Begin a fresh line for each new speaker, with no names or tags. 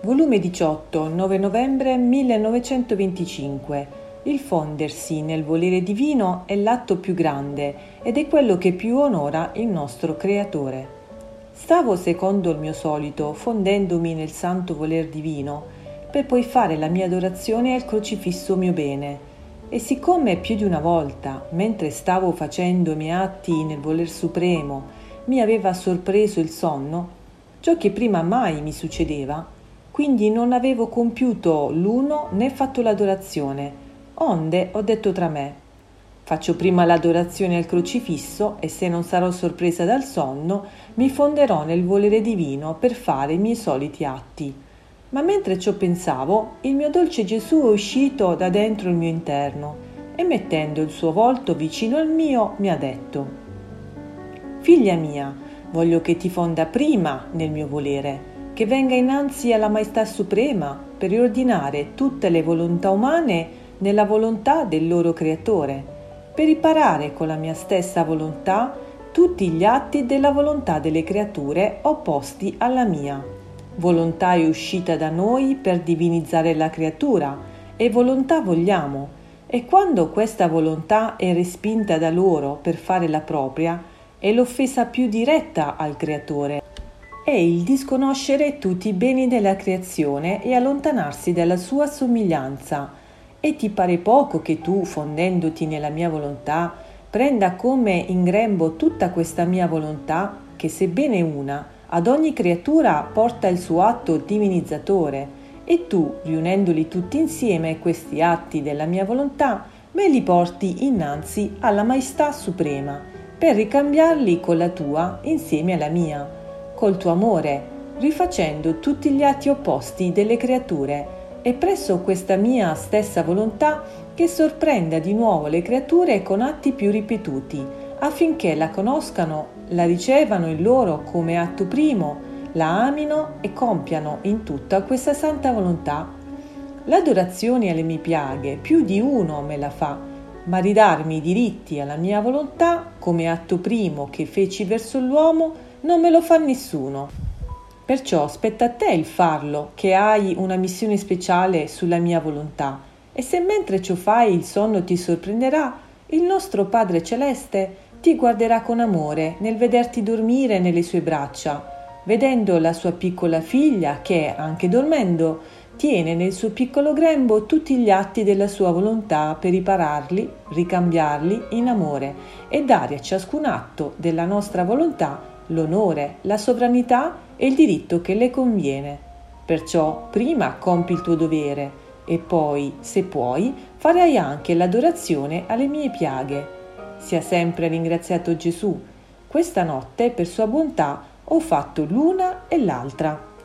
Volume 18, 9 novembre 1925. Il fondersi nel volere divino è l'atto più grande ed è quello che più onora il nostro Creatore. Stavo secondo il mio solito fondendomi nel santo voler divino per poi fare la mia adorazione al crocifisso mio bene. E siccome più di una volta, mentre stavo facendo i miei atti nel voler supremo, mi aveva sorpreso il sonno, ciò che prima mai mi succedeva, quindi non avevo compiuto l'uno né fatto l'adorazione, onde ho detto tra me, faccio prima l'adorazione al crocifisso e se non sarò sorpresa dal sonno, mi fonderò nel volere divino per fare i miei soliti atti. Ma mentre ciò pensavo, il mio dolce Gesù è uscito da dentro il mio interno e mettendo il suo volto vicino al mio mi ha detto, Figlia mia, voglio che ti fonda prima nel mio volere, che venga innanzi alla Maestà Suprema per riordinare tutte le volontà umane nella volontà del loro Creatore, per riparare con la mia stessa volontà tutti gli atti della volontà delle creature opposti alla mia. Volontà è uscita da noi per divinizzare la creatura e volontà vogliamo, e quando questa volontà è respinta da loro per fare la propria, è l'offesa più diretta al Creatore. È il disconoscere tutti i beni della creazione e allontanarsi dalla sua somiglianza. E ti pare poco che tu, fondendoti nella mia volontà, prenda come in grembo tutta questa mia volontà, che sebbene una, ad ogni creatura porta il suo atto divinizzatore, e tu, riunendoli tutti insieme questi atti della mia volontà, me li porti innanzi alla Maestà Suprema, per ricambiarli con la tua insieme alla mia col tuo amore, rifacendo tutti gli atti opposti delle creature e presso questa mia stessa volontà che sorprenda di nuovo le creature con atti più ripetuti, affinché la conoscano, la ricevano in loro come atto primo, la amino e compiano in tutta questa santa volontà. L'adorazione alle mie piaghe più di uno me la fa, ma ridarmi i diritti alla mia volontà come atto primo che feci verso l'uomo non me lo fa nessuno. Perciò spetta a te il farlo, che hai una missione speciale sulla mia volontà. E se mentre ciò fai il sonno ti sorprenderà, il nostro Padre Celeste ti guarderà con amore nel vederti dormire nelle sue braccia, vedendo la sua piccola figlia che, anche dormendo, tiene nel suo piccolo grembo tutti gli atti della sua volontà per ripararli, ricambiarli in amore e dare a ciascun atto della nostra volontà l'onore, la sovranità e il diritto che le conviene. Perciò prima compi il tuo dovere e poi, se puoi, farai anche l'adorazione alle mie piaghe. Sia sempre ringraziato Gesù. Questa notte, per sua bontà, ho fatto l'una e l'altra.